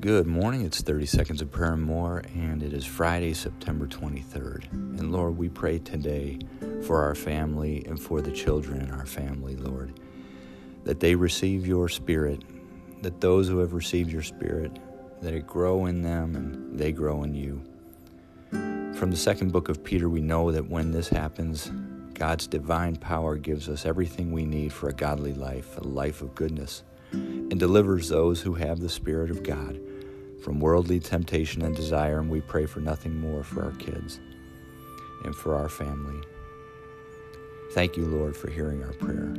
Good morning. It's 30 Seconds of Prayer and More, and it is Friday, September 23rd. And Lord, we pray today for our family and for the children in our family, Lord, that they receive your Spirit, that those who have received your Spirit, that it grow in them and they grow in you. From the second book of Peter, we know that when this happens, God's divine power gives us everything we need for a godly life, a life of goodness, and delivers those who have the Spirit of God from worldly temptation and desire, and we pray for nothing more for our kids and for our family. Thank you, Lord, for hearing our prayer.